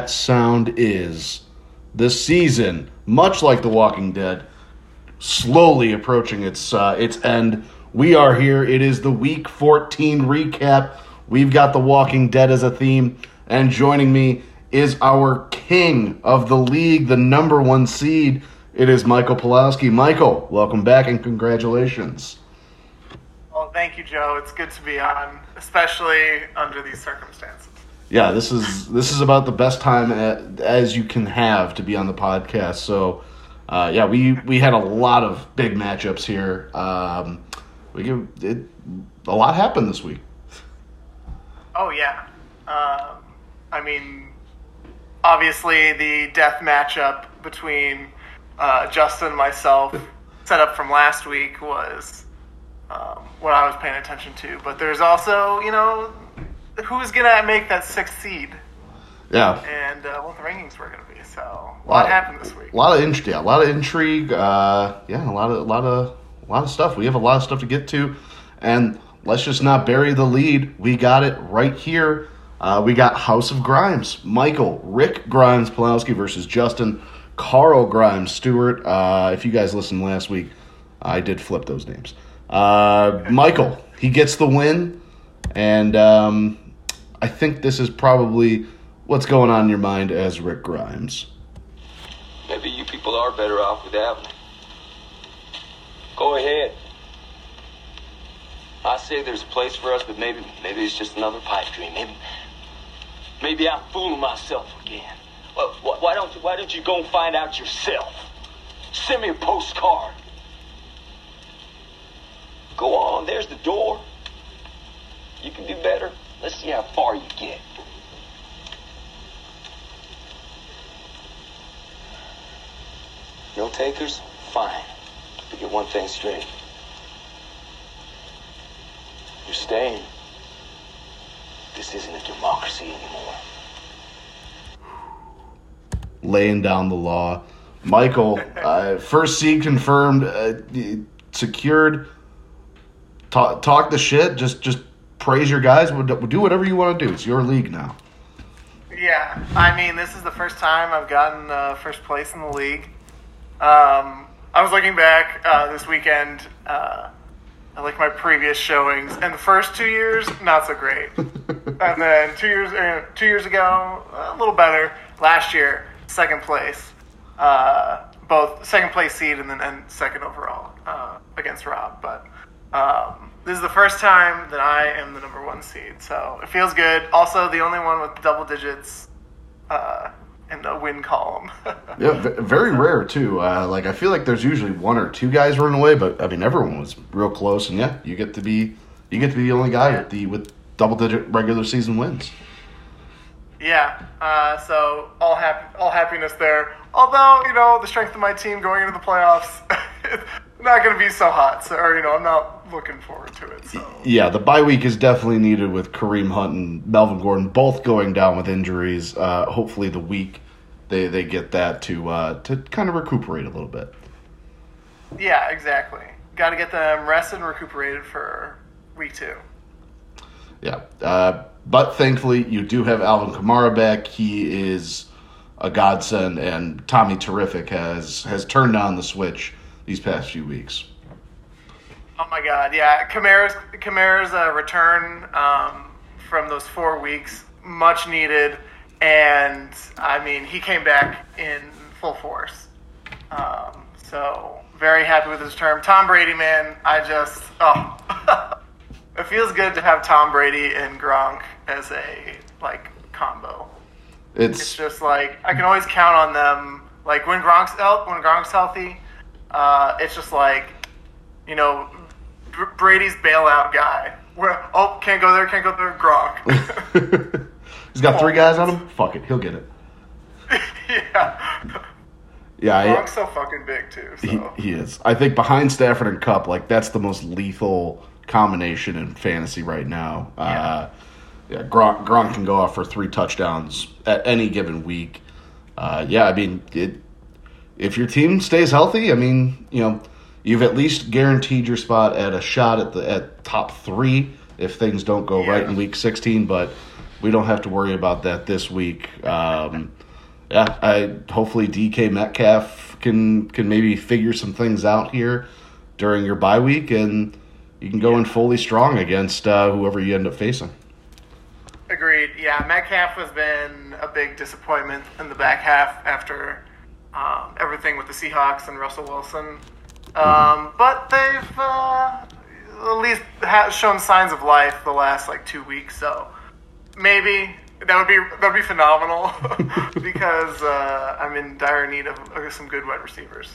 That sound is this season, much like The Walking Dead, slowly approaching its uh, its end. We are here. It is the Week 14 recap. We've got The Walking Dead as a theme, and joining me is our king of the league, the number one seed. It is Michael Pulowski. Michael, welcome back and congratulations. Well, thank you, Joe. It's good to be on, especially under these circumstances. Yeah, this is this is about the best time as you can have to be on the podcast. So, uh, yeah, we we had a lot of big matchups here. Um, we give it a lot happened this week. Oh yeah, um, I mean, obviously the death matchup between uh, Justin and myself, set up from last week, was um, what I was paying attention to. But there's also, you know, who's gonna make that sixth seed Yeah, and uh, what the rankings were gonna be. So a Wow. lot happened this week. a lot of int- yeah, a lot of intrigue. Uh, yeah, a lot of a lot of a lot of stuff. We have a lot of stuff to get to, and let's just not bury the lead. We got it right here. Uh, we got House of Grimes, Michael, Rick Grimes, Pulowski versus Justin, Carl Grimes, Stewart. Uh, if you guys listened last week, I did flip those names. Uh, Michael, he gets the win, and um, I think this is probably what's going on in your mind as Rick Grimes. Maybe you people are better off without me. Go ahead. I say there's a place for us, but maybe maybe it's just another pipe dream. Maybe maybe I'm fooling myself again. Well, why don't you why don't you go and find out yourself? Send me a postcard. Go on, there's the door. You can do better. Let's see how far you get. No takers? Fine. But get one thing straight. You're staying. This isn't a democracy anymore. laying down the law. Michael, uh, first seed confirmed, uh, secured. Talk, talk the shit. Just just praise your guys. Do whatever you want to do. It's your league now. Yeah, I mean, this is the first time I've gotten uh, first place in the league. Um, I was looking back uh, this weekend uh, at like my previous showings, and the first two years not so great, and then two years uh, two years ago a little better. Last year, second place, uh, both second place seed and then and second overall uh, against Rob, but. Um, this is the first time that I am the number one seed, so it feels good. Also, the only one with double digits uh, in the win column. Yeah, v- very rare too. Uh, like I feel like there's usually one or two guys running away, but I mean everyone was real close. And yeah, you get to be you get to be the only guy with the with double digit regular season wins. yeah, uh, so all happy, all happiness there. Although you know the strength of my team going into the playoffs, not going to be so hot. So, or you know, I'm not looking forward to it. So Yeah, the bye week is definitely needed with Kareem Hunt and Melvin Gordon both going down with injuries. Uh, hopefully, the week they they get that to uh, to kind of recuperate a little bit. yeah, exactly. Got to get them rested and recuperated for week two. Yeah, uh, but thankfully you do have Alvin Kamara back. He is a godsend, and Tommy Terrific has has turned on the switch these past few weeks. Oh my God! Yeah, Kamara's Kamara's uh, return um, from those four weeks, much needed, and I mean he came back in full force. Um, so very happy with his term. Tom Brady, man, I just oh, it feels good to have Tom Brady and Gronk as a like combo. It's It's just like I can always count on them. Like when Gronk's health, when Gronk's healthy, uh, it's just like you know Brady's bailout guy. Where oh can't go there, can't go there, Gronk. he's got three guys on him. Fuck it, he'll get it. yeah, Yeah, I- Gronk's so fucking big too. He, So he is. I think behind Stafford and Kupp, like that's the most lethal combination in fantasy right now. Uh, yeah, Gronk, Gronk can go off for three touchdowns at any given week. Uh, yeah, I mean, it, if your team stays healthy, I mean, you know, you've at least guaranteed your spot at a shot at the at top three if things don't go right in week sixteen. But we don't have to worry about that this week. Um, yeah, I hopefully DK Metcalf can can maybe figure some things out here during your bye week, and you can go in fully strong against uh, whoever you end up facing. Agreed. Yeah, Metcalf has been a big disappointment in the back half after um, everything with the Seahawks and Russell Wilson. Um, but they've uh, at least ha- shown signs of life the last like two weeks, so maybe that would be that would be phenomenal because uh, I'm in dire need of, of some good wide receivers.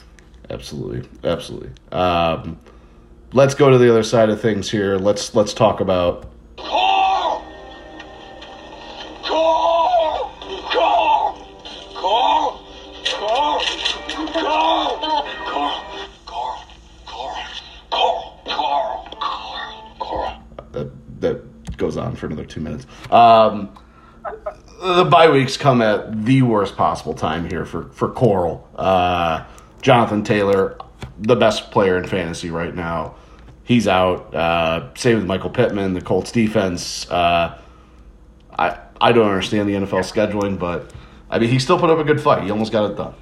Absolutely, absolutely. Um, let's go to the other side of things here. Let's let's talk about goes on for another two minutes. Um, the bye weeks come at the worst possible time here for for Coral. Uh, Jonathan Taylor, the best player in fantasy right now, he's out. Uh, same with Michael Pittman, the Colts defense. Uh, I I don't understand the NFL scheduling, but I mean he still put up a good fight. He almost got it done.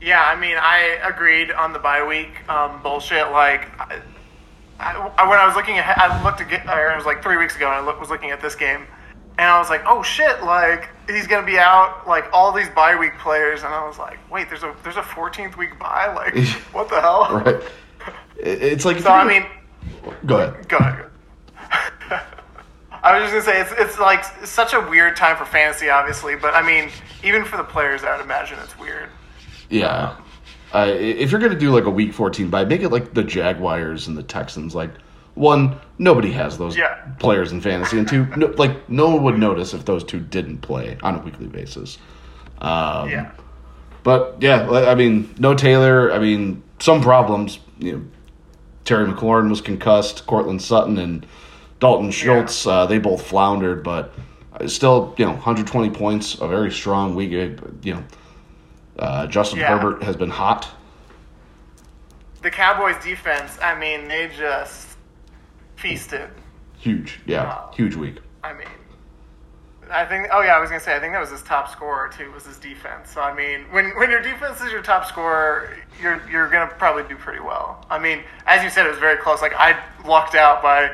Yeah, I mean, I agreed on the bye week um, bullshit. Like, I, when I was looking at, I looked at, it was like three weeks ago, and I look, was looking at this game, and I was like, oh shit, like he's gonna be out, like all these bye week players, and I was like, wait, there's a there's a 14th week bye, like what the hell? Right? It's like So I mean, go ahead. go ahead. I was just gonna say it's it's like such a weird time for fantasy, obviously, but I mean, even for the players, I would imagine it's weird. Yeah. Uh, if you're going to do like a week 14 bye, make it like the Jaguars and the Texans. Like, one, nobody has those Yeah. players in fantasy, and two, no, like no one would notice if those two didn't play on a weekly basis. Um, Yeah. But yeah, I mean, no Taylor. I mean, some problems. You know, Terry McLaurin was concussed. Courtland Sutton and Dalton Schultz, uh, they both floundered, but uh, still, you know, 120 points, a very strong week. uh, You know, uh, Justin Yeah. Herbert has been hot. The Cowboys defense, I mean, they just feasted. Huge, yeah, Wow. huge week. I mean, I think. Oh yeah, I was gonna say. I think that was his top scorer too. Was his defense. So I mean, when when your defense is your top scorer, you're you're gonna probably do pretty well. I mean, as you said, it was very close. Like I lucked out by.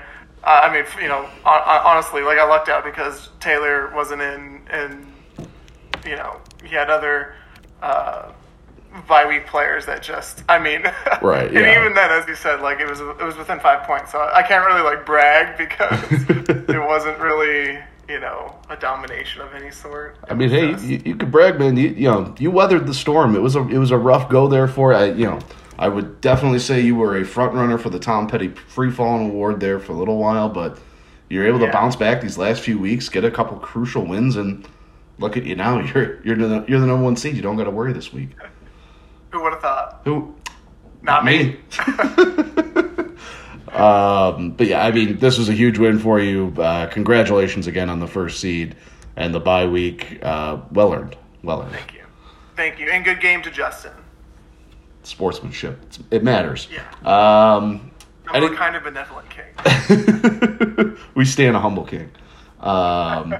Uh, I mean, you know, hon- hon- honestly, like I lucked out because Taylor wasn't in, and you know, he had other uh, bye week players that just. I mean, Right, and even then, as you said, like it was it was within five points. So I can't really like brag because it wasn't really you know a domination of any sort. I mean, hey, you, you could brag, man. You, you know, you weathered the storm. It was a it was a rough go there for I, you know. I would definitely say you were a front runner for the Tom Petty Free Falling Award there for a little while, but you're able to bounce back these last few weeks, get a couple crucial wins, and look at you now. You're you're the you're the number one seed. You don't got to worry this week. Who would have thought? Who? Not me. Um, but yeah, I mean, this was a huge win for you. Uh, congratulations again on the first seed and the bye week. Uh, well earned. Well earned. Thank you, thank you, and good game to Justin. Sportsmanship. It's, it matters. Yeah. Um, I'm a kind of benevolent king. we stay in a humble king. Um,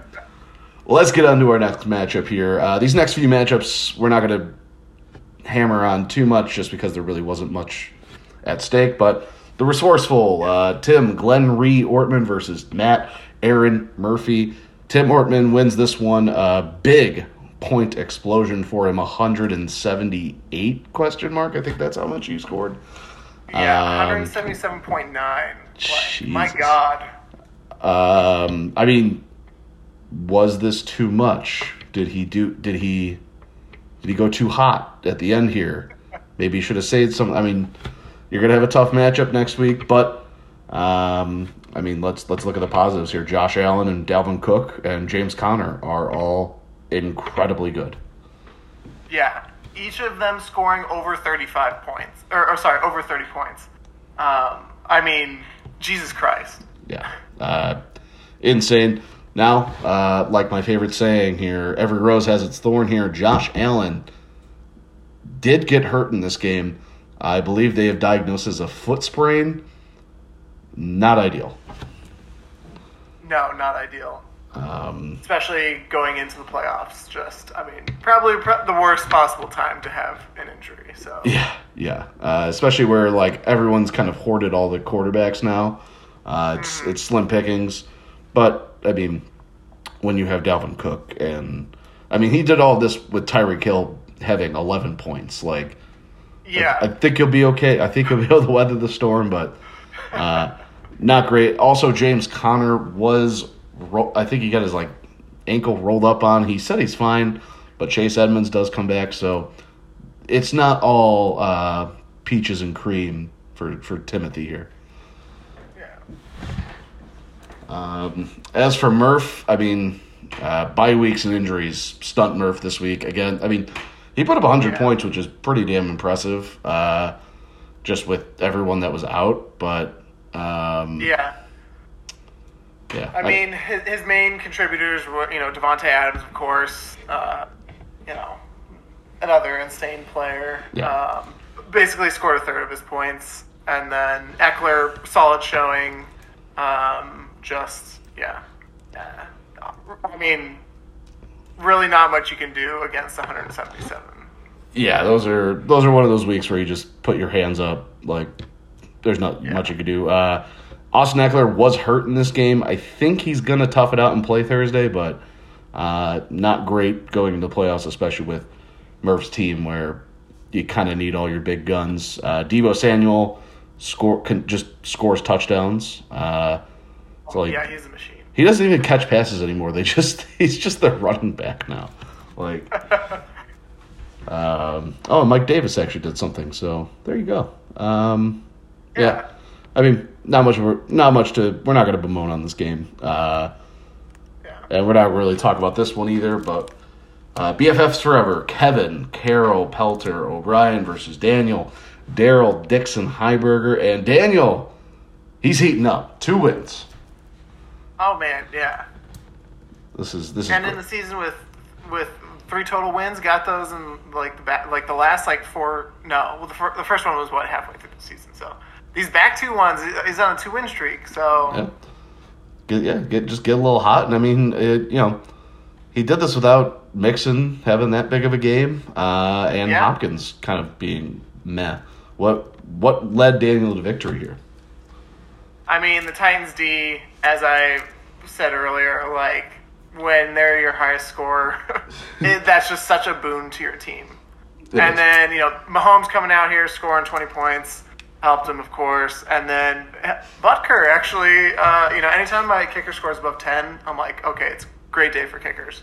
let's get on to our next matchup here. Uh, these next few matchups, we're not going to hammer on too much just because there really wasn't much at stake. But the resourceful uh, Tim Glenn Rhee Ortman versus Matt Aaron Murphy. Tim Ortman wins this one. Uh, big point explosion for him 178 question mark i think that's how much you scored Yeah, Um, 177.9. Like, my God. Um, I mean, was this too much? Did he do? Did he? Did he go too hot at the end here? Maybe he should have saved some. I mean, you're gonna have a tough matchup next week, but um, I mean, let's let's look at the positives here. Josh Allen and Dalvin Cook and James Conner are all incredibly good. Yeah, each of them scoring over 35 points. Or, or sorry, over 30 points. Um, I mean, Jesus Christ. Yeah, uh, insane. Now, uh, like my favorite saying here, every rose has its thorn. Here, Josh Allen did get hurt in this game. I believe they have diagnosed as a foot sprain. Not ideal. No, not ideal. Um, especially going into the playoffs. Just, I mean, probably pr- the worst possible time to have an injury. So yeah, yeah. Uh, especially where like everyone's kind of hoarded all the quarterbacks now. Uh, it's it's slim pickings, but I mean, when you have Dalvin Cook and I mean he did all this with Tyreek Hill having 11 points. Like yeah, I think he'll be okay. I think he'll be able to weather the storm, but uh, not great. Also, James Conner was, ro- I think he got his like ankle rolled up on. He said he's fine, but Chase Edmonds does come back, so it's not all uh, peaches and cream for for Timothy here. Um, as for Murph, I mean, uh, bye weeks and injuries stunt Murph this week again. I mean, he put up 100 Yeah. points, which is pretty damn impressive. Uh, just with everyone that was out, but um, Yeah. yeah. I mean, his, his main contributors were, you know, Davante Adams, of course. Uh, you know, another insane player. Yeah. Um, basically scored a third of his points, and then Ekeler, solid showing. Um, just yeah. Uh, I mean, really not much you can do against 177. yeah, those are those are one of those weeks where you just put your hands up. Like, there's not much you could do. Uh, Austin Ekeler was hurt in this game. I think he's gonna tough it out and play Thursday, but uh, not great going into the playoffs, especially with Murph's team where you kind of need all your big guns. Uh, Deebo Samuel score can, just scores touchdowns. Uh, so like, Yeah, he's a machine. he doesn't even catch passes anymore. They just he's just the running back now. Like um, oh, and Mike Davis actually did something. So there you go. Um, yeah. Yeah. I mean, not much. Not much to. We're not going to bemoan on this game, uh, Yeah. and we're not really talking about this one either. But uh, BFFs forever: Kevin, Carol, Pelter, O'Brien versus Daniel, Daryl, Dixon, Heiberger, and Daniel. He's heating up. Two wins. Oh man, yeah. This is this is. And in the season with with three total wins, got those in like the back, like the last like four. No, well the, fir- the first one was what halfway through the season. So these back two ones, he's on a two win streak. So Yeah. Get, yeah, get just get a little hot, and I mean, it, you know, he did this without Mixon having that big of a game, uh, and Yeah. Hopkins kind of being meh. What what led Daniel to victory here? I mean, the Titans D, as I said earlier, like when they're your highest scorer, it, that's just such a boon to your team. It and is. then you know Mahomes coming out here scoring 20 points helped him, of course. And then Butker actually, uh, you know, anytime my kicker scores above 10, I'm like, okay, it's a great day for kickers.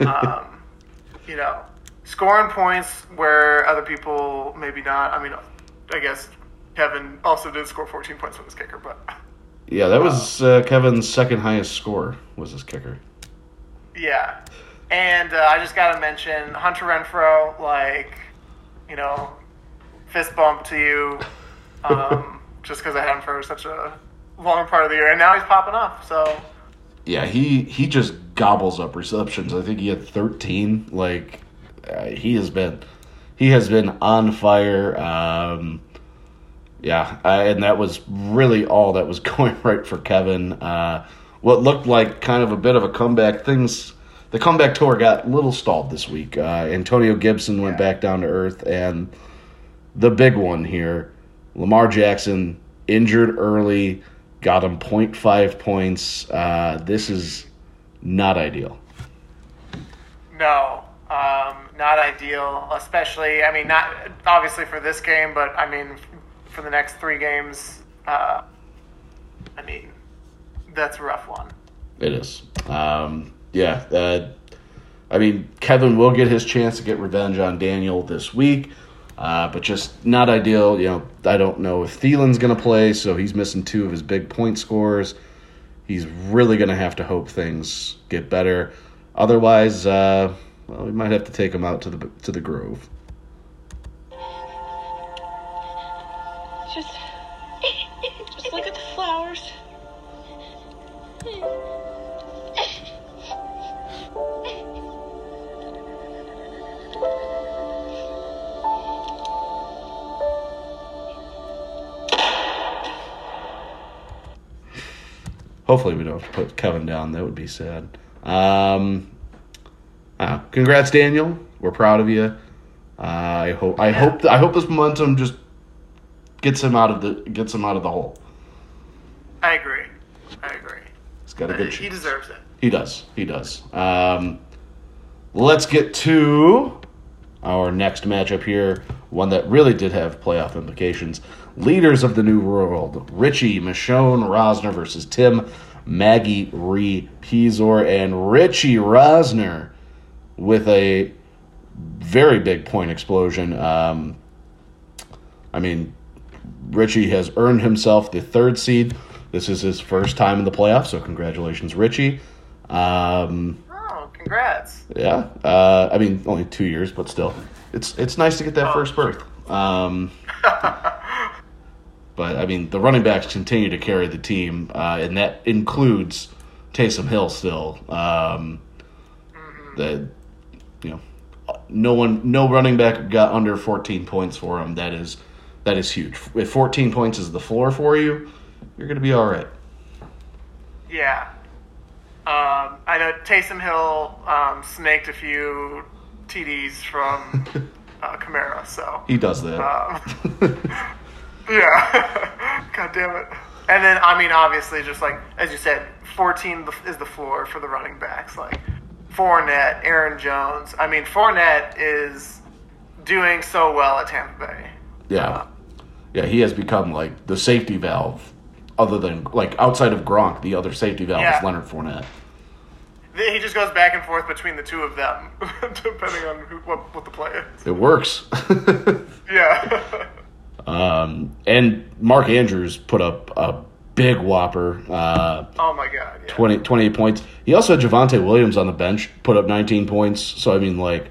um, you know, scoring points where other people maybe not. I mean, I guess Kevin also did score 14 points with his kicker, but yeah, that was uh, Kevin's second highest score was his kicker. yeah. And uh, I just got to mention Hunter Renfrow, like, you know, fist bump to you, um, just because I had him for such a long part of the year, and now he's popping off. So Yeah, he he just gobbles up receptions. I think he had thirteen. Like uh, he has been, he has been on fire. Um, yeah, uh, and that was really all that was going right for Kevin. Uh, what looked like kind of a bit of a comeback. Things the comeback tour got a little stalled this week. Uh, Antonio Gibson went Yeah. back down to earth, and the big one here, Lamar Jackson injured early, got him 0.5 points. Uh, this is not ideal. No, um, not ideal. Especially, I mean, not obviously for this game, but I mean, for the next three games. Uh, I mean, that's a rough one. It is. Um, yeah. Uh, I mean, Kevin will get his chance to get revenge on Daniel this week, uh, but just not ideal. You know, I don't know if Thielen's going to play, so he's missing two of his big point scores. He's really going to have to hope things get better. Otherwise, uh, well, we might have to take him out to the to the Grove. Hopefully we don't have to put Kevin down. That would be sad. Um, uh, congrats, Daniel. We're proud of you. Uh, I hope I hope I hope this momentum just gets him out of the gets him out of the hole. I agree. I agree. He's got a good He chance. deserves it. He does. He does. Um, let's get to our next matchup here. One that really did have playoff implications. Leaders of the New World Richie Michonne Rosner versus Tim Maggie Rhee Pizor. And Richie Rosner with a very big point explosion. Um, I mean, Richie has earned himself the third seed. This is his first time in the playoffs, so congratulations, Richie. Um, Oh, congrats. yeah, uh, I mean, only two years, but still, it's it's nice to get that Oh, first berth. Um, but I mean, the running backs continue to carry the team, uh, and that includes Taysom Hill still. Um, that you know, no one, no running back got under 14 points for him. That is that is huge. If 14 points is the floor for you, you're going to be all right. Yeah. Um, I know Taysom Hill um, snaked a few TDs from uh, Kamara, so He does that. um, yeah. God damn it. And then, I mean, obviously, just like as you said, 14 is the floor for the running backs. Like Fournette, Aaron Jones. I mean, Fournette is doing so well at Tampa Bay. Yeah. Yeah, he has become like the safety valve other than like outside of Gronk, the other safety valve Yeah. is Leonard Fournette. He just goes back and forth between the two of them, depending on who, what, what the play is. It works. Yeah. um, and Mark Andrews put up a big whopper, uh, oh my god. Yeah. 20, 28 points. He also had Javonte Williams on the bench, put up 19 points. So I mean, like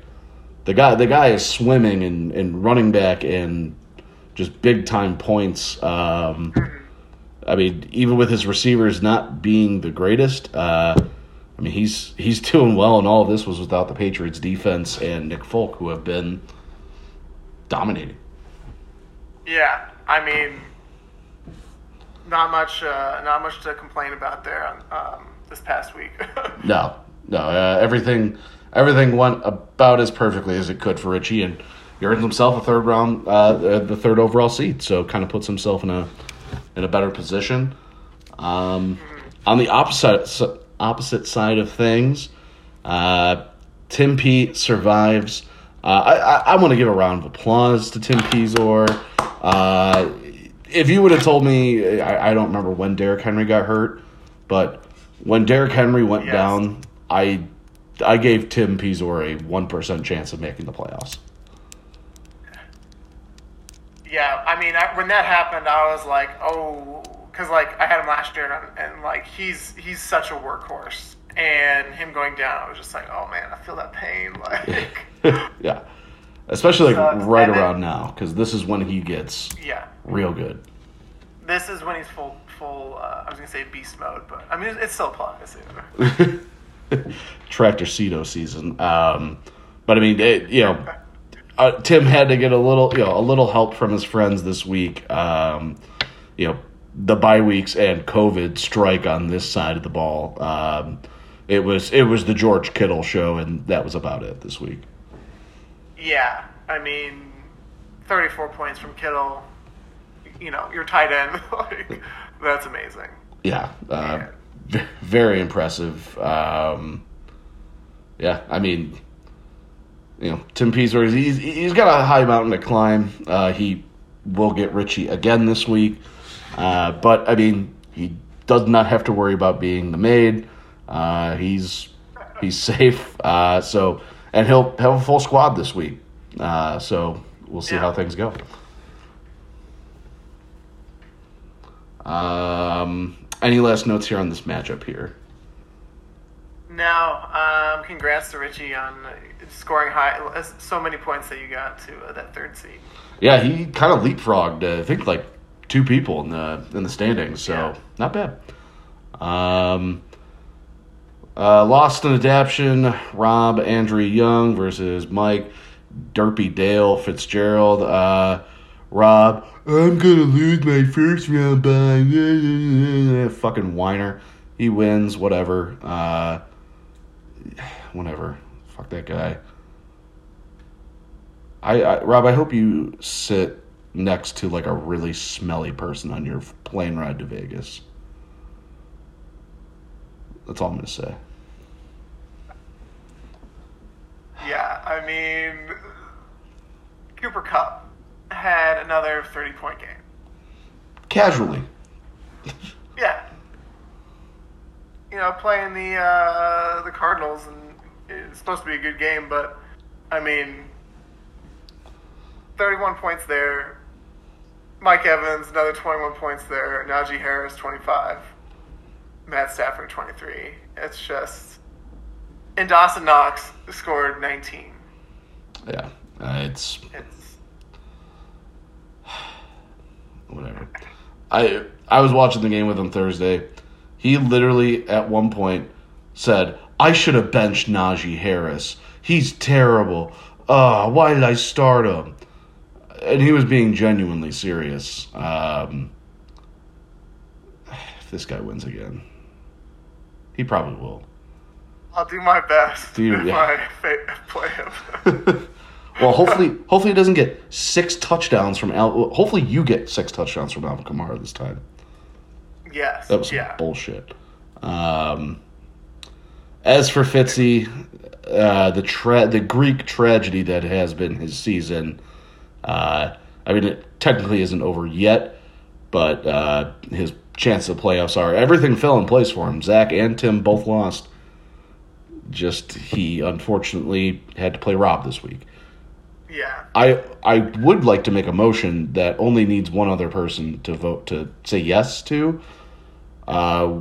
the guy, the guy is swimming and in running back and just big time points. Um, I mean, even with his receivers not being the greatest, uh, I mean he's he's doing well, and all of this was without the Patriots defense and Nick Folk, who have been dominating. Yeah, I mean, not much, uh, not much to complain about there on um, this past week. No, no, uh, everything everything went about as perfectly as it could for Richie, and he earned himself a third round, uh, uh, the third overall seed. So kind of puts himself in a in a better position. Um, on the opposite opposite side of things, uh, Tim P survives. Uh, I, I, I want to give a round of applause to Tim Pizor. Uh, if you would have told me, I, I don't remember when Derrick Henry got hurt, but when Derrick Henry went Yes. down, I I gave Tim Pizor a one percent chance of making the playoffs. yeah, I mean, I, when that happened, I was like, oh, because like I had him last year, and, and like he's he's such a workhorse, and him going down, I was just like, oh man, I feel that pain, like, yeah, especially like Sucks. right And then- around now because this is when he gets yeah. real good. This is when he's full, full. Uh, I was gonna say beast mode, but I mean, it, it still applies. Tractor Cedo season. Um, but I mean, it, you know, uh, Tim had to get a little, you know, a little help from his friends this week. Um, you know, the bye weeks and COVID strike on this side of the ball. Um, it was it was the George Kittle show, and that was about it this week. Yeah, I mean, 34 points from Kittle. You know, your tight end, like that's amazing. Yeah, uh, very impressive. Um, yeah, I mean, you know, Tim Pizor, he's he's got a high mountain to climb. Uh, he will get Richie again this week, uh, but I mean, he does not have to worry about being the maid. Uh, he's he's safe. Uh, so, and he'll have a full squad this week. Uh, so we'll see Yeah. how things go. Um, any last notes here on this matchup here? No. um, congrats to Richie on uh, scoring high, so many points that you got to uh, that third seed. Yeah, he kind of leapfrogged. Uh, I think like two people in the in the standings, so Yeah. not bad. Um, uh, lost in adaption. Rob Andrew Young versus Mike Derpy Dale Fitzgerald. Uh, Rob, I'm gonna lose my first round by fucking whiner. he wins, whatever. Uh, whatever. Fuck that guy. I, I Rob, I hope you sit next to like a really smelly person on your plane ride to Vegas. That's all I'm gonna say. Yeah, I mean, Cooper Kupp had another 30 point game. Casually. Yeah. You know, playing the uh, the Cardinals, and it's supposed to be a good game, but I mean, 31 points there. Mike Evans, another 21 points there. Najee Harris, 25. Matt Stafford, 23. It's just. And Dawson Knox scored 19. Yeah. Uh, it's It's. whatever. I I was watching the game with him Thursday. He literally at one point said, "I should have benched Najee Harris. He's terrible. Uh, why did I start him?" And he was being genuinely serious. Um, if this guy wins again, he probably will. I'll do my best Do you- if yeah. I play him. Well, hopefully, hopefully he doesn't get six touchdowns from Al. Hopefully, you get six touchdowns from Alvin Kamara this time. yes. That was yeah. bullshit. Um, as for Fitzy, uh, the tra- the Greek tragedy that has been his season, uh, I mean, it technically isn't over yet, but uh, his chance of playoffs are. Everything fell in place for him. Zach and Tim both lost. Just he unfortunately had to play Rob this week. Yeah. I I would like to make a motion that only needs one other person to vote to say yes to. Uh,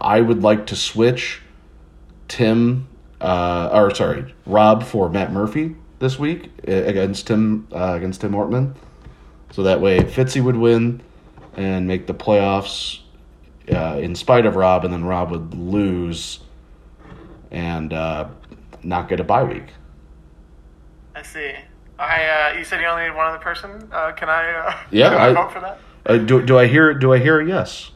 I would like to switch Tim, uh, or sorry, Rob for Matt Murphy this week uh, against Tim uh, against Tim Ortman, so that way Fitzy would win and make the playoffs uh, in spite of Rob, and then Rob would lose and uh, not get a bye week. I see. I uh, you said you only need one other person. Uh, can I? Uh, Yeah, I, vote for that. Uh, do, do I hear do I hear a yes?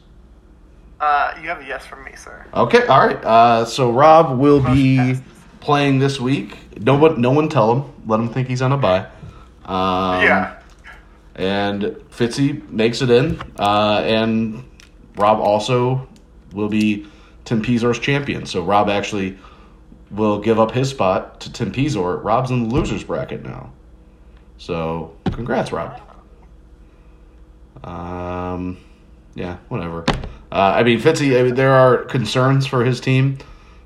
Uh, you have a yes from me, sir. Okay, all right. Uh, so Rob will be passes. Playing this week. No one, no one tell him. Let him think he's on a bye. Um, yeah. And Fitzy makes it in, uh, and Rob also will be Tim Pizor's champion. So Rob actually will give up his spot to Tim Pizor. Rob's in the losers bracket now. So congrats, Rob. Um, yeah, whatever. Uh, I mean, Fitzy, I mean, there are concerns for his team.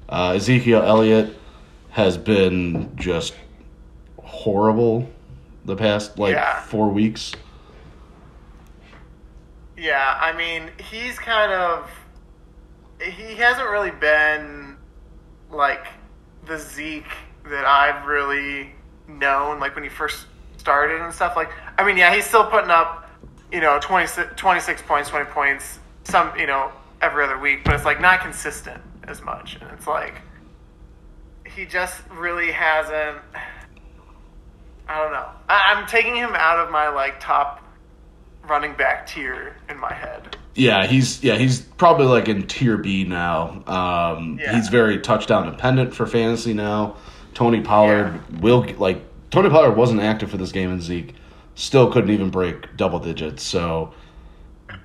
Uh, Ezekiel Elliott has been just horrible the past like Yeah. four weeks. Yeah. I mean, he's kind of. He hasn't really been like the Zeke that I've really known. Like when he first started and stuff. Like, I mean, yeah, he's still putting up, you know, 26, 26 points, twenty points, some, you know, every other week, but it's like not consistent as much, and it's like he just really hasn't. I don't know. I, I'm taking him out of my like top running back tier in my head. Yeah, he's yeah he's probably like in tier B now. Um, Yeah. He's very touchdown dependent for fantasy now. Tony Pollard will like Tony Pollard wasn't active for this game, and Zeke still couldn't even break double digits. So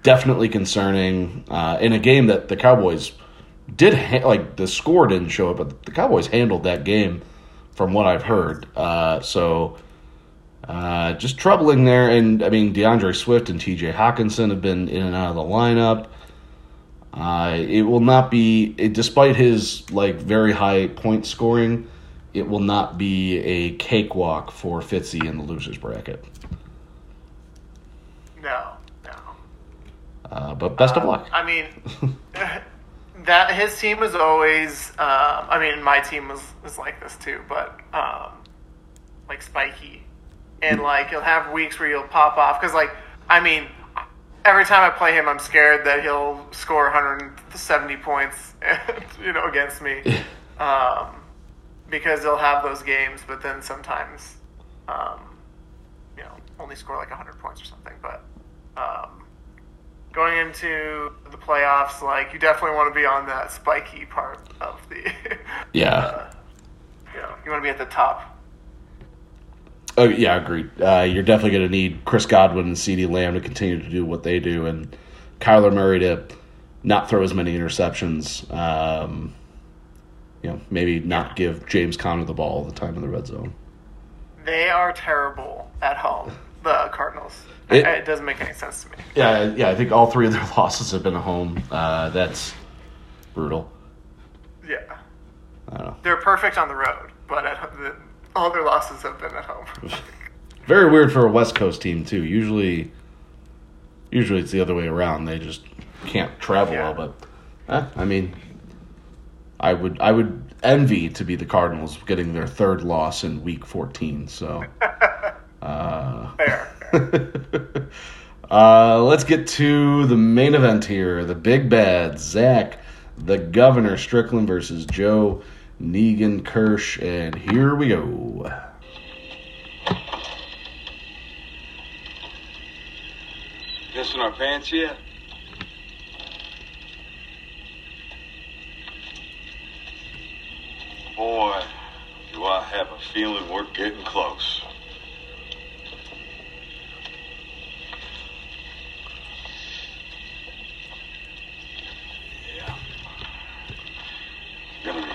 definitely concerning uh, in a game that the Cowboys did ha- like the score didn't show it, but the Cowboys handled that game from what I've heard. Uh, so. Uh, just troubling there, and I mean D'Andre Swift and T.J. Hockenson have been in and out of the lineup. Uh, it will not be, it, despite his like very high point scoring, it will not be a cakewalk for Fitzy in the losers bracket. No, no. Uh, but best of luck. I mean, that his team was always. Um, I mean, my team was was like this too, but um, like spiky, and like he'll have weeks where he'll pop off because, like, I mean, every time I play him, I'm scared that he'll score 170 points, you know, against me, um, because he'll have those games, but then sometimes, um, you know, only score like 100 points or something, but. Going into the playoffs, like you definitely want to be on that spiky part of the. Yeah. you know, you want to be at the top. Oh yeah, agreed. Uh, you're definitely going to need Chris Godwin and CeeDee Lamb to continue to do what they do, and Kyler Murray to not throw as many interceptions. Um, you know, maybe not give James Conner the ball all the time in the red zone. They are terrible at home. The Cardinals. It- It, doesn't make any sense to me. Yeah, yeah. I think all three of their losses have been at home. Uh, that's brutal. Yeah, I don't know. they're perfect on the road, but at, the, all their losses have been at home. Very weird for a West Coast team too. Usually, usually it's the other way around. They just can't travel Yeah. well. But eh, I mean, I would I would envy to be the Cardinals getting their third loss in Week 14. So. Uh, Fair. uh, let's get to the main event here. The big bad Zach, the Governor Strickland versus Joe Negan Kirsch, and here we go. Pissing our pants yet? Boy, do I have a feeling we're getting close.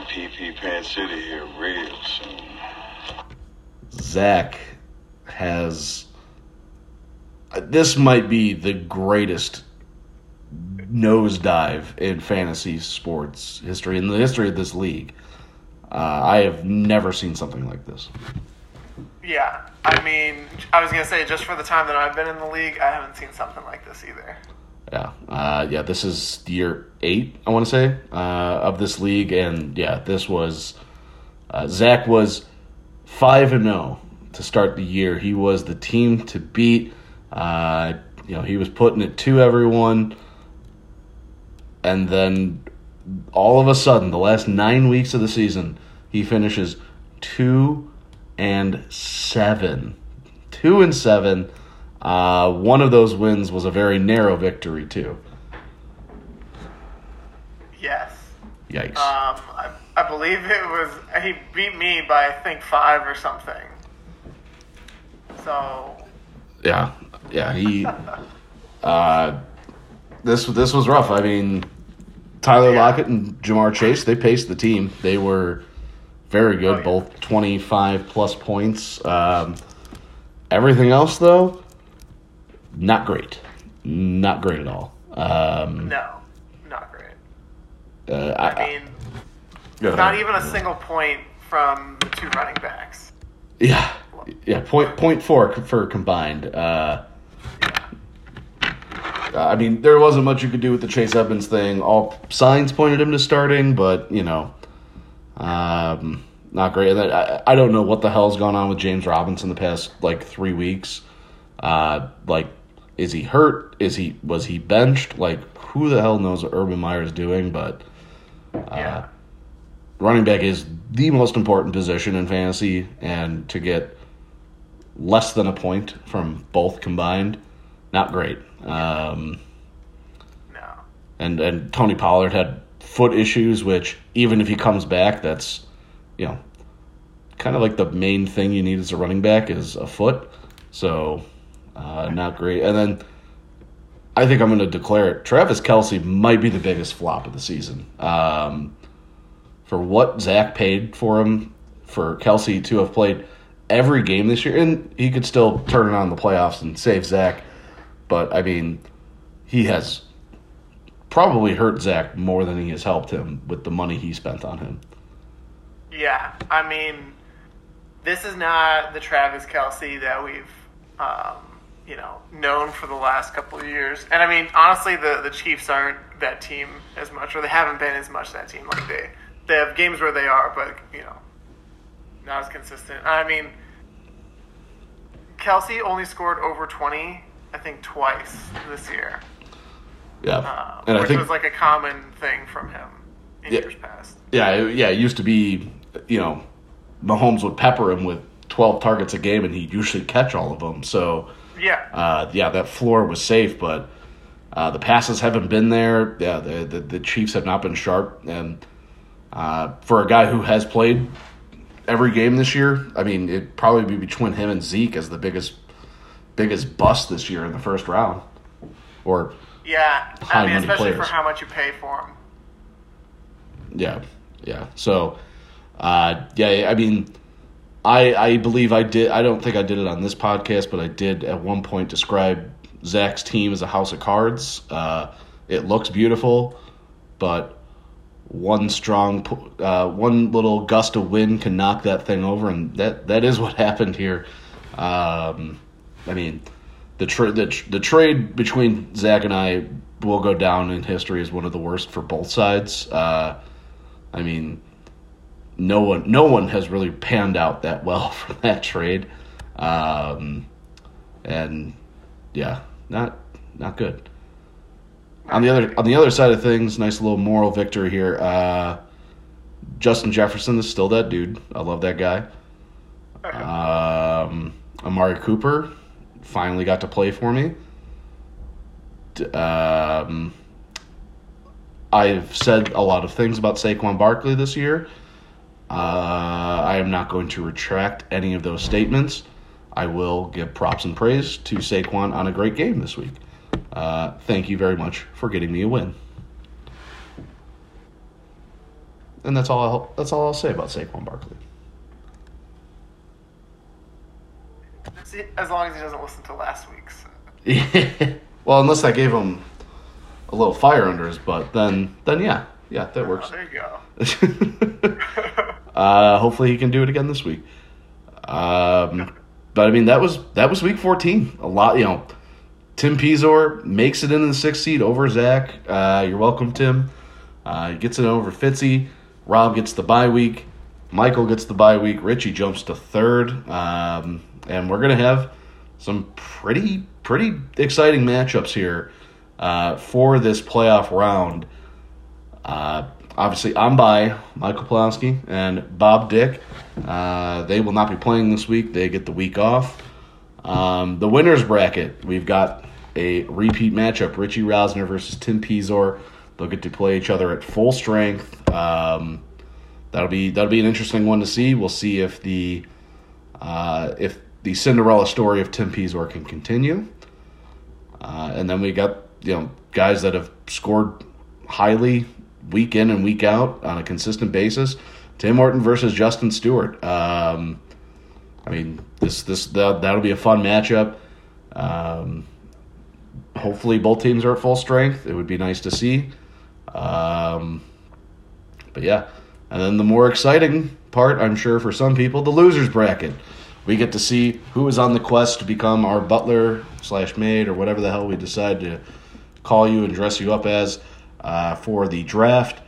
Gonna PP Pan City here real soon. Zach has. uh, This might be the greatest nosedive in fantasy sports history, in the history of this league. Uh, I have never seen something like this. yeah, I mean, I was gonna say just for the time that I've been in the league, I haven't seen something like this either. Yeah, uh, yeah. This is year eight, I want to say, uh, of this league, and yeah, this was uh, Zach was five and zero to start the year. He was the team to beat. Uh, you know, he was putting it to everyone, and then all of a sudden, the last nine weeks of the season, he finishes two and seven. Two and seven. Uh, one of those wins was a very narrow victory too. Yes. Yikes! Um, I, I believe it was he beat me by I think five or something. So yeah, yeah. He. uh, this this was rough. I mean, Tyler Yeah. Lockett and Ja'Marr Chase they paced the team. They were very good, Oh, yeah. both twenty five plus points. Um, everything else though, not great. Not great at all. Um, no, not great. uh, I mean, go ahead. not even a single point from the two running backs. Yeah, yeah. Point point four for combined. Uh, I mean, there wasn't much you could do with the Chase Evans thing. All signs pointed him to starting, but you know, um, not great. I, I don't know what the hell's gone on with James Robinson the past like three weeks. Uh, like, is he hurt? Is he was he benched? Like, who the hell knows what Urban Meyer is doing? But Yeah. running back is the most important position in fantasy, and to get less than a point from both combined, not great. Um, No. and and Tony Pollard had foot issues, which even if he comes back, that's you know kind of like the main thing you need as a running back is a foot. So uh, not great. And then I think I'm going to declare it. Travis Kelce might be the biggest flop of the season. Um, for what Zach paid for him, for Kelce to have played every game this year, and he could still turn it on the playoffs and save Zach. But I mean, he has probably hurt Zach more than he has helped him with the money he spent on him. Yeah, I mean, this is not the Travis Kelce that we've, um, you know, known for the last couple of years. And I mean, honestly, the the Chiefs aren't that team as much, or they haven't been as much that team. Like they they have games where they are, but you know, not as consistent. I mean, Kelce only scored over twenty, I think, twice this year, Yeah, uh, and I which think was like a common thing from him in Yeah. years past. yeah, yeah, it used to be, you know, Mahomes would pepper him with 12 targets a game and he'd usually catch all of them. So, Yeah, uh, yeah, that floor was safe, but Uh, the passes haven't been there. Yeah, the, the the Chiefs have not been sharp, and uh, for a guy who has played every game this year, I mean, it'd probably be between him and Zeke as the biggest biggest bust this year in the first round, or Yeah, I mean, especially players. for how much you pay for him. Yeah, yeah. So, uh, yeah, I mean, I I believe I did. I don't think I did it on this podcast, but I did at one point describe Zach's team as a house of cards. Uh, it looks beautiful, but one strong, uh, one little gust of wind can knock that thing over, and that that is what happened here. Um, I mean, the, tra- the tr- the trade between Zach and I will go down in history as one of the worst for both sides. Uh, I mean, no one no one has really panned out that well from that trade, um, and yeah, not not good. On the other on the other side of things, nice little moral victory here. Uh, Justin Jefferson is still that dude. I love that guy. Um, Amari Cooper finally got to play for me. Um, I've said a lot of things about Saquon Barkley this year. Uh, I am not going to retract any of those statements. I will give props and praise to Saquon on a great game this week. Uh, thank you very much for getting me a win. And that's all. I'll, that's all I'll say about Saquon Barkley. As long as he doesn't listen to last week's. well, unless I gave him a little fire under his butt, then then yeah, yeah, that Oh, works. there you go. uh, hopefully, he can do it again this week. Um, but I mean, that was that was week fourteen. A lot, you know. Tim Pizor makes it into the sixth seed over Zach. Uh, you're welcome, Tim. Uh, he gets it over Fitzy. Rob gets the bye week. Michael gets the bye week. Richie jumps to third. Um, and we're gonna have some pretty pretty exciting matchups here uh, for this playoff round. Uh, obviously, I'm by Michael Pulowski and Bob Dick. Uh, they will not be playing this week. They get the week off. Um, the winners bracket, we've got a repeat matchup: Richie Rosner versus Tim Pizor. They'll get to play each other at full strength. Um, that'll be that'll be an interesting one to see. We'll see if the uh, if the Cinderella story of Tim Pizor can continue. Uh, and then we got you know guys that have scored highly week in and week out on a consistent basis. Tim Horton versus Justin Stewart. Um, I mean, this this that, that'll be a fun matchup. Um, hopefully, both teams are at full strength. It would be nice to see. Um, but yeah, and then the more exciting part, I'm sure for some people, the losers bracket. We get to see who is on the quest to become our butler slash maid or whatever the hell we decide to call you and dress you up as uh, for the draft.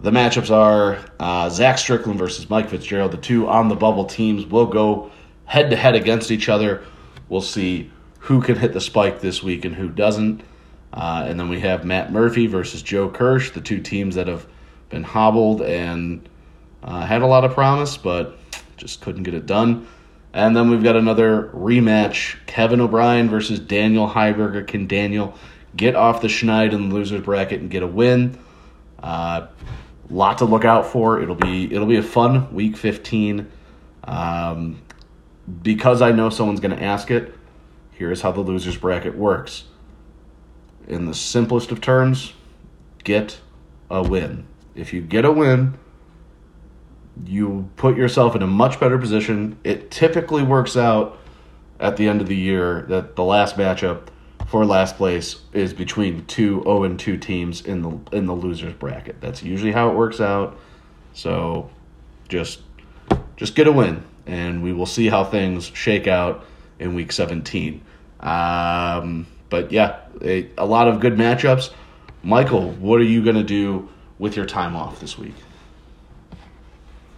The matchups are uh, Zach Strickland versus Mike Fitzgerald. The two on the bubble teams will go head to head against each other. We'll see who can hit the spike this week and who doesn't. Uh, and then we have Matt Murphy versus Joe Kirsch, the two teams that have been hobbled and uh, had a lot of promise, but just couldn't get it done. And then we've got another rematch Kevin O'Brien versus Daniel Heiberger. Can Daniel get off the schneid in the losers bracket and get a win? Uh, lot to look out for. It'll be it'll be a fun week 15. Um, because I know someone's going to ask it, here's how the losers bracket works. In the simplest of terms, get a win. If you get a win, you put yourself in a much better position. It typically works out at the end of the year that the last matchup for last place is between two 0 and 2 teams in the in the losers bracket. That's usually how it works out. So just just get a win and we will see how things shake out in week 17. Um, but yeah, a, a lot of good matchups. Michael, what are you going to do with your time off this week?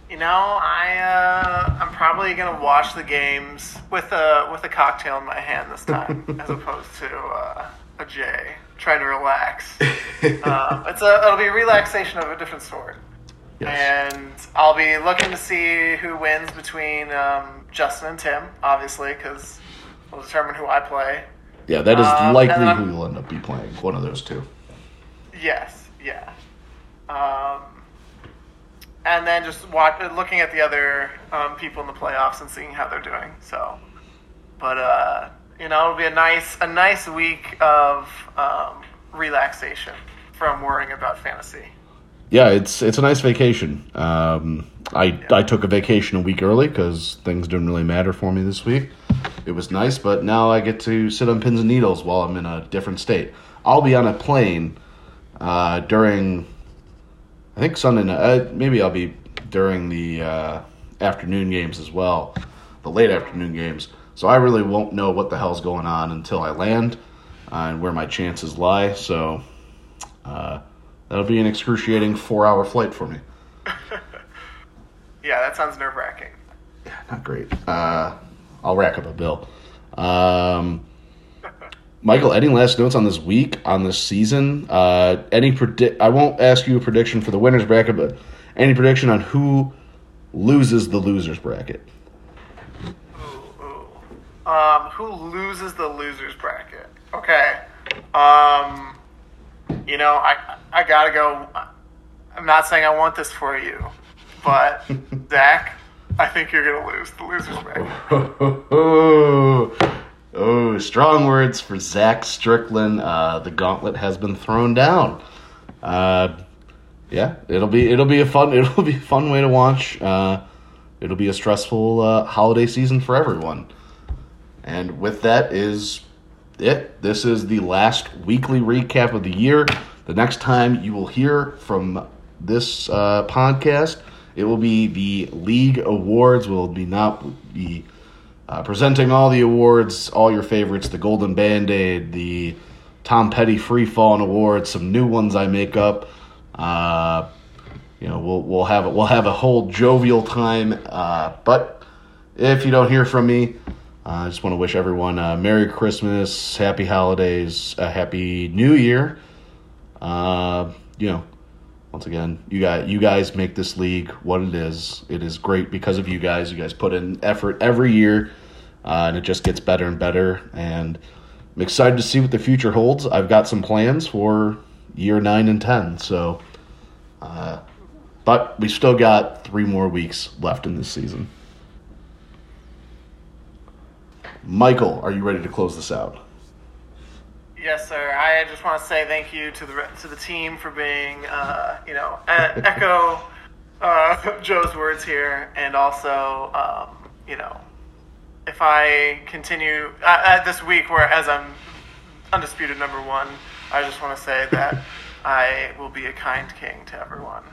You know, I uh, I'm probably gonna watch the games with a with a cocktail in my hand this time, as opposed to uh, a J. Trying to relax. um, it's a it'll be a relaxation of a different sort, Yes. and I'll be looking to see who wins between um, Justin and Tim, obviously, because we'll determine who I play. Yeah, that is Um, likely who you'll end up be playing. One of those two. Yes, yeah. Um, and then just watch, looking at the other um, people in the playoffs and seeing how they're doing. So, but uh, you know, it'll be a nice a nice week of um, relaxation from worrying about fantasy. Yeah, it's it's a nice vacation. Um, I I took a vacation a week early because things didn't really matter for me this week. It was nice, but now I get to sit on pins and needles while I'm in a different state. I'll be on a plane uh, during, I think Sunday night. Uh, maybe I'll be during the uh, afternoon games as well, the late afternoon games. So I really won't know what the hell's going on until I land uh, and where my chances lie. So. Uh, That'll be an excruciating four-hour flight for me. Yeah, that sounds nerve wracking. Yeah, Not great. Uh, I'll rack up a bill. Um, Michael, any last notes on this week, on this season? Uh, any predict? I won't ask you a prediction for the winners bracket, but any prediction on who loses the losers bracket? Ooh, ooh. Um, who loses the losers bracket? Okay. Um, you know, I I gotta go. I'm not saying I want this for you, but Zach, I think you're gonna lose the losers bracket. Oh, strong words for Zach Strickland. Uh, the gauntlet has been thrown down. Uh, yeah, it'll be it'll be a fun it'll be a fun way to watch. Uh, it'll be a stressful uh, holiday season for everyone. And with that is it. This is the last weekly recap of the year. The next time you will hear from this uh, podcast, it will be the league awards. We'll be not be uh, presenting all the awards, all your favorites, the Golden Band Aid, the Tom Petty Free Falling Awards, some new ones I make up. Uh, you know, we'll we'll have we'll have a whole jovial time. Uh, but if you don't hear from me, uh, I just want to wish everyone a Merry Christmas, Happy Holidays, a Happy New Year. Uh, you know, once again, you guys, you guys make this league what it is. It is great because of you guys. You guys put in effort every year, uh, and it just gets better and better. And I'm excited to see what the future holds. I've got some plans for year nine and ten. So, uh, but we still got three more weeks left in this season. Michael, are you ready to close this out? Yes, sir. I just want to say thank you to the to the team for being, uh, you know, echo uh, Joe's words here, and also, um, you know, if I continue uh, uh, this week, where as I'm undisputed number one, I just want to say that I will be a kind king to everyone.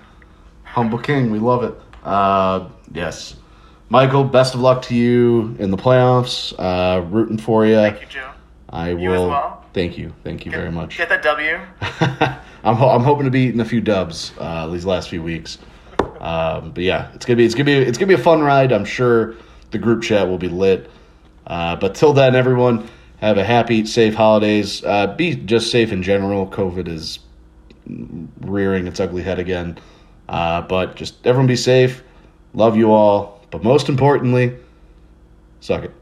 Humble King, we love it. Uh, yes. Michael, best of luck to you in the playoffs. Uh, rooting for you. Thank you, Joe. I You will. Thank you. Thank you very much. Get that W. I'm ho- I'm hoping to be eating a few dubs uh, these last few weeks. Um, but yeah, it's gonna be it's gonna be it's gonna be a fun ride. I'm sure the group chat will be lit. Uh, but till then, everyone have a happy, safe holidays. Uh, be just safe in general. COVID is rearing its ugly head again. Uh, but just everyone be safe. Love you all. But most importantly, suck it.